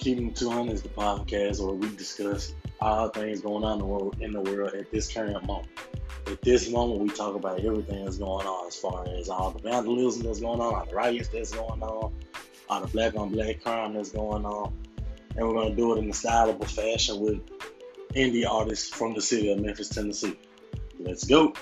Keeping 200 is the podcast where we discuss all things going on in the world, in the world at this current moment. At this moment, we talk about everything that's going on as far as all the vandalism that's going on, all the riots that's going on, all the black on black crime that's going on. And we're going to do it in a stylable fashion with indie artists from the city of Memphis, Tennessee. Let's go.